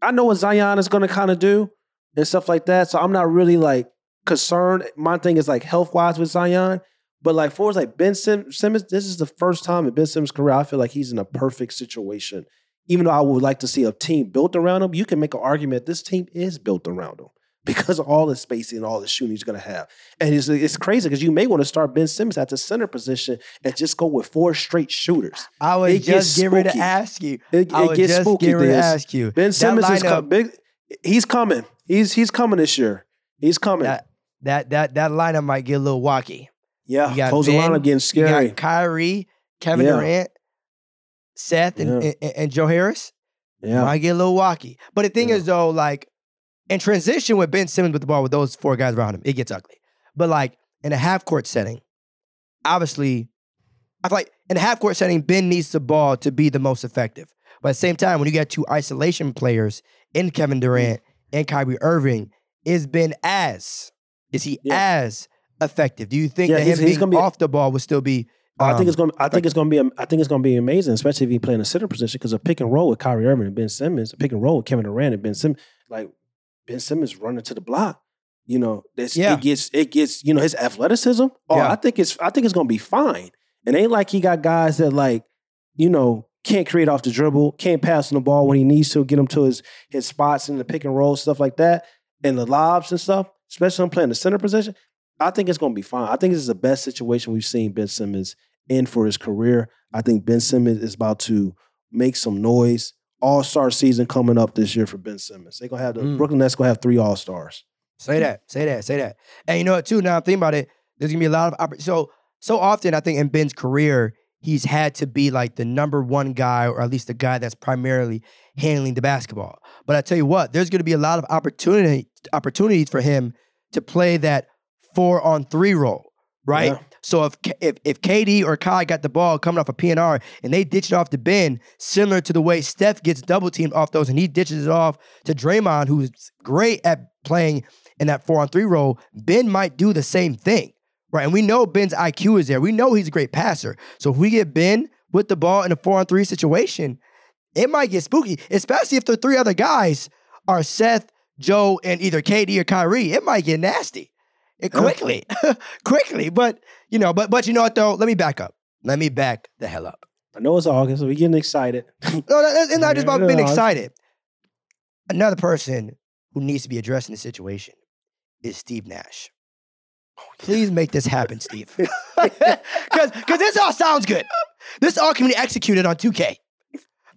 Speaker 2: I know what Zion is gonna kind of do and stuff like that. So I'm not really like concerned. My thing is like health wise with Zion. But like for like Ben Sim- Simmons, this is the first time in Ben Simmons' career I feel like he's in a perfect situation. Even though I would like to see a team built around him, you can make an argument this team is built around him because of all the spacing and all the shooting he's going to have. And it's, it's crazy because you may want to start Ben Simmons at the center position and just go with four straight shooters.
Speaker 1: I was
Speaker 2: It
Speaker 1: just getting ready to ask you.
Speaker 2: It,
Speaker 1: I
Speaker 2: it gets
Speaker 1: just
Speaker 2: spooky.
Speaker 1: getting ready to ask you.
Speaker 2: Ben Simmons is coming. Big. He's coming. He's he's coming this year. He's coming.
Speaker 1: That that that that lineup might get a little wacky.
Speaker 2: yeah,
Speaker 1: you got
Speaker 2: close the
Speaker 1: Ben,
Speaker 2: lineup getting
Speaker 1: You
Speaker 2: scary.
Speaker 1: got Kyrie, Kevin
Speaker 2: Yeah.
Speaker 1: Durant, Seth and,
Speaker 2: Yeah.
Speaker 1: and, and Joe Harris,
Speaker 2: Yeah.
Speaker 1: might get a little wacky. But the thing
Speaker 2: Yeah.
Speaker 1: is, though, like in transition with Ben Simmons with the ball with those four guys around him, it gets ugly. But like in a half court setting, obviously, I feel like in a half court setting, Ben needs the ball to be the most effective. But at the same time, when you get two isolation players in Kevin Durant and Kyrie Irving, is been as is he
Speaker 2: Yeah.
Speaker 1: as effective? Do you think
Speaker 2: Yeah,
Speaker 1: that
Speaker 2: he's-
Speaker 1: him
Speaker 2: he's
Speaker 1: being
Speaker 2: gonna be-
Speaker 1: off the ball would still be?
Speaker 2: I think
Speaker 1: um,
Speaker 2: it's gonna. I think it's going to be. I think it's to be amazing, especially if he play in a center position because a pick and roll with Kyrie Irving and Ben Simmons, a pick and roll with Kevin Durant and Ben Simmons, like Ben Simmons running to the block. You know, this
Speaker 1: Yeah.
Speaker 2: it gets it gets you know his athleticism. Oh,
Speaker 1: Yeah.
Speaker 2: I think it's I think it's going to be fine. It ain't like he got guys that like you know can't create off the dribble, can't pass on the ball when he needs to, get him to his his spots in the pick and roll stuff like that, and the lobs and stuff. Especially when playing the center position. I think it's going to be fine. I think this is the best situation we've seen Ben Simmons in for his career. I think Ben Simmons is about to make some noise. All star season coming up this year for Ben Simmons. They're gonna have the
Speaker 1: Mm.
Speaker 2: Brooklyn Nets gonna have three all stars.
Speaker 1: Say that, say that, say that. And you know what, too, now I'm thinking about it, there's gonna be a lot of oppor- so so often I think in Ben's career, he's had to be like the number one guy, or at least the guy that's primarily handling the basketball. But I tell you what, there's gonna be a lot of opportunity opportunities for him to play that four on three role, right?
Speaker 2: Yeah.
Speaker 1: So if if if KD or Kai got the ball coming off a PNR and they ditch it off to Ben, similar to the way Steph gets double teamed off those and he ditches it off to Draymond, who's great at playing in that four on three role, Ben might do the same thing, right? And we know Ben's IQ is there. We know he's a great passer. So if we get Ben with the ball in a four on three situation, it might get spooky, especially if the three other guys are Seth, Joe, and either KD or Kyrie. It might get nasty. It
Speaker 2: Yeah.
Speaker 1: quickly, quickly. But you know, but but you know what though? Let me back up. Let me back the hell up.
Speaker 2: I know it's August, so we're getting excited.
Speaker 1: No, no, it's not just about being excited. Another person who needs to be addressing the situation is Steve Nash. Please make this happen, Steve. Because this all sounds good. This all can be executed on 2K.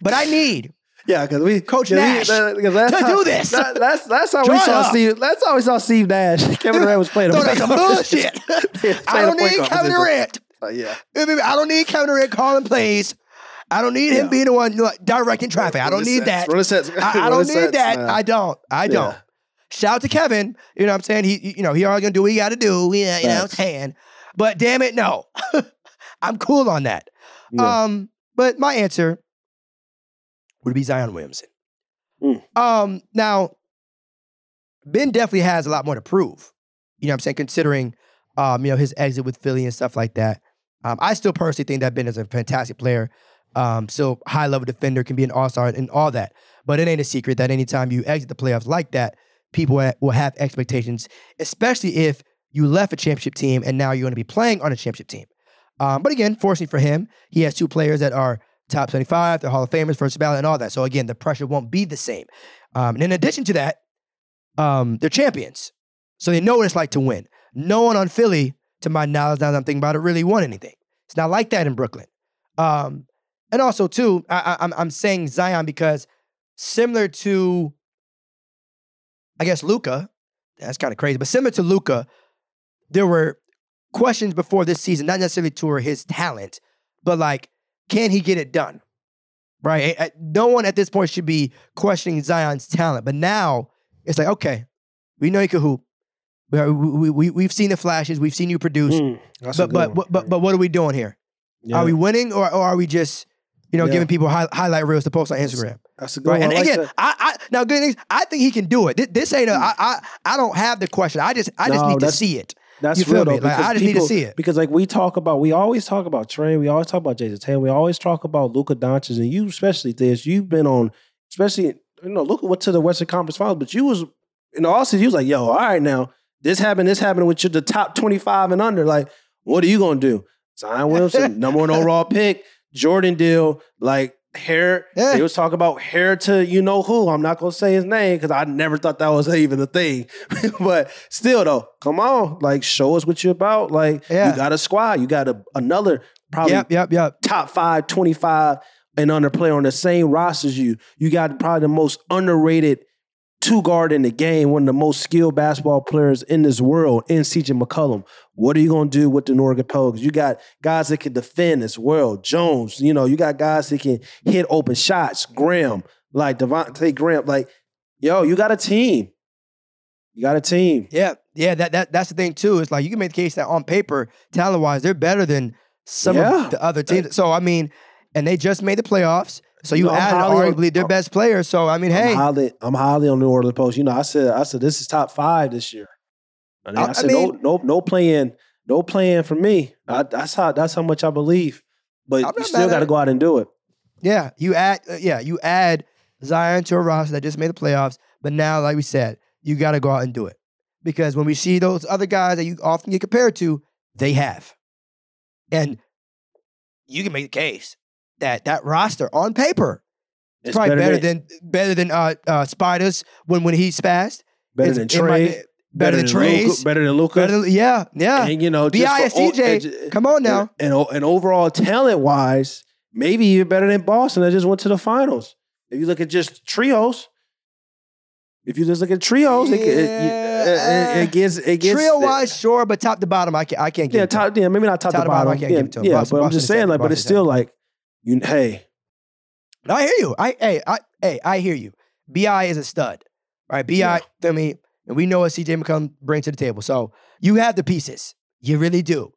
Speaker 1: But I need
Speaker 2: yeah, because we
Speaker 1: coach
Speaker 2: we-
Speaker 1: Nash
Speaker 2: 'cause last
Speaker 1: to
Speaker 2: time-
Speaker 1: do this.
Speaker 2: that- that's that's how
Speaker 1: Draw
Speaker 2: we saw. Steve. That's how we saw Steve Nash. Kevin Durant was playing.
Speaker 1: down some bullshit. I don't need Kevin Durant.
Speaker 2: Uh, yeah,
Speaker 1: I don't need Kevin Durant calling plays. I don't need him being the one directing traffic. I don't need that.
Speaker 2: Run the sets.
Speaker 1: I, I don't need that. I don't. I don't. Shout out to Kevin. You know what I'm saying? He, you know, he always gonna do what he gotta do. Yeah, you know what I'm saying? But damn it, no. I'm cool on that.
Speaker 2: Yeah.
Speaker 1: Um, but my answer would be Zion Williamson.
Speaker 2: Mm.
Speaker 1: Um, now, Ben definitely has a lot more to prove. You know what I'm saying? Considering um, you know, his exit with Philly and stuff like that. Um, I still personally think that Ben is a fantastic player. Um, still high level defender, can be an all-star and all that. But it ain't a secret that anytime you exit the playoffs like that, people will have expectations, especially if you left a championship team and now you're going to be playing on a championship team. Um, but again, fortunately for him, he has two players that are top 75, they're Hall of Famers, first ballot, and all that. So again, the pressure won't be the same. Um, and in addition to that, um, they're champions. So they know what it's like to win. No one on Philly, to my knowledge, now that I'm thinking about it, really won anything. It's not like that in Brooklyn. Um, and also, too, I, I, I'm saying Zion because similar to, I guess, Luka, that's kind of crazy, but similar to Luka, there were questions before this season, not necessarily to his talent, but like, can he get it done? Right? No one at this point should be questioning Zion's talent, but now it's like, okay, we know he can hoop. We, are- we, we, we've seen the flashes, we've seen you produce,
Speaker 2: Mm,
Speaker 1: but, but, but, but, but what are we doing here?
Speaker 2: Yeah,
Speaker 1: Are we winning or, or are we just, you know,
Speaker 2: Yeah.
Speaker 1: giving people hi- highlight reels to post on Instagram?
Speaker 2: that's a good
Speaker 1: Right.
Speaker 2: one.
Speaker 1: And
Speaker 2: I like
Speaker 1: again. I, I now good things. I think he can do it. This, this ain't a. I, I I don't have the question. I just I just
Speaker 2: No,
Speaker 1: need to see it.
Speaker 2: That's
Speaker 1: You feel
Speaker 2: real
Speaker 1: me?
Speaker 2: though.
Speaker 1: Like, I just need to see it.
Speaker 2: Because like we talk about, we always talk about Trae, we always talk about Jayson Tatum, we always talk about Luka Doncic, and you especially this. You've been on, especially you know, Luka went to the Western Conference Finals, but you was in the offseason, you was like, yo, all right now, this happened, this happened with you, the top twenty five and under. Like, what are you gonna do? Zion Williamson, number one overall pick, Jordan deal, like heir.
Speaker 1: Yeah.
Speaker 2: They was talking about heir to you know who. I'm not gonna say his name because I never thought that was even a thing. but still though, come on, like show us what you're about. Like
Speaker 1: Yeah.
Speaker 2: you got a squad, you got a, another probably
Speaker 1: Yep, yep, yep.
Speaker 2: top five, 25 and under player on the same roster as you. You got probably the most underrated two guard in the game, one of the most skilled basketball players in this world, in CJ McCollum. What are you going to do with the Orleans Pelicans? You got guys that can defend as well. Jones, you know, you got guys that can hit open shots. Graham, like Devonte' Graham, like, yo, you got a team. You got a team.
Speaker 1: Yeah, yeah. That that that's the thing too. It's like you can make the case that on paper, talent wise, they're better than some
Speaker 2: Yeah.
Speaker 1: of the other teams. So I mean, and they just made the playoffs. So you
Speaker 2: No, I'm
Speaker 1: added
Speaker 2: highly on-
Speaker 1: arguably their best player. So I mean, hey,
Speaker 2: I'm highly, I'm highly on New Orleans Post. You know, I said, I said this is top five this year. And
Speaker 1: I-
Speaker 2: I,
Speaker 1: I
Speaker 2: said,
Speaker 1: mean-
Speaker 2: no, no, no playing, no playing for me. I, that's how that's how much I believe. But you still got to go out and do it.
Speaker 1: yeah, you add, uh, yeah, you add Zion to a roster that just made the playoffs. But now, like we said, you got to go out and do it because when we see those other guys that you often get compared to, they have, and you can make the case that that roster on paper is
Speaker 2: It's
Speaker 1: probably better, than, better than uh, uh, Spiders when when he spazzed.
Speaker 2: better
Speaker 1: It's-
Speaker 2: than Trae,
Speaker 1: be- better than Trae's,
Speaker 2: Luka, better than Luka.
Speaker 1: better than- yeah, yeah.
Speaker 2: and you know,
Speaker 1: BI
Speaker 2: just
Speaker 1: and
Speaker 2: for o-
Speaker 1: CJ,
Speaker 2: and-
Speaker 1: Come on now.
Speaker 2: and, and, overall talent wise, maybe even better than Boston that just went to the finals. If you look at just trios, if you just look at trios, it, it, it,
Speaker 1: Yeah.
Speaker 2: it, it gets it gets
Speaker 1: Trio wise, sure, but top to bottom, I can't. I can't.
Speaker 2: Yeah,
Speaker 1: it to him.
Speaker 2: top, yeah, maybe not top,
Speaker 1: Top
Speaker 2: to
Speaker 1: to bottom,
Speaker 2: bottom.
Speaker 1: I can't
Speaker 2: yeah,
Speaker 1: give it to him.
Speaker 2: yeah
Speaker 1: Boston-
Speaker 2: but I'm
Speaker 1: Boston
Speaker 2: just saying, like, but it's still like, you, hey,
Speaker 1: I hear you. I hey, I hey, I hear you. BI is a stud, right? BI,
Speaker 2: Yeah.
Speaker 1: feel me, and we know what CJ McCollum brings to the table. So you have the pieces, you really do.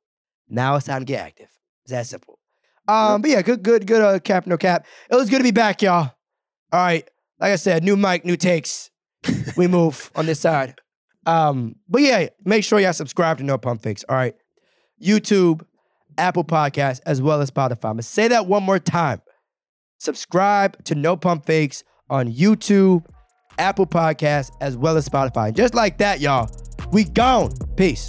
Speaker 1: Now it's time to get active. It's that simple. Um, but yeah, good, good, good. Uh, cap, no cap. It was good to be back, y'all. All right, like I said, new mic, new takes. we move on this side. Um, but yeah, make sure y'all subscribe to No Pump Fakes. All right, YouTube, Apple Podcasts, as well as Spotify. I'm gonna say that one more time. Subscribe to No Pump Fakes on YouTube, Apple Podcasts, as well as Spotify. And just like that, y'all, we gone. Peace.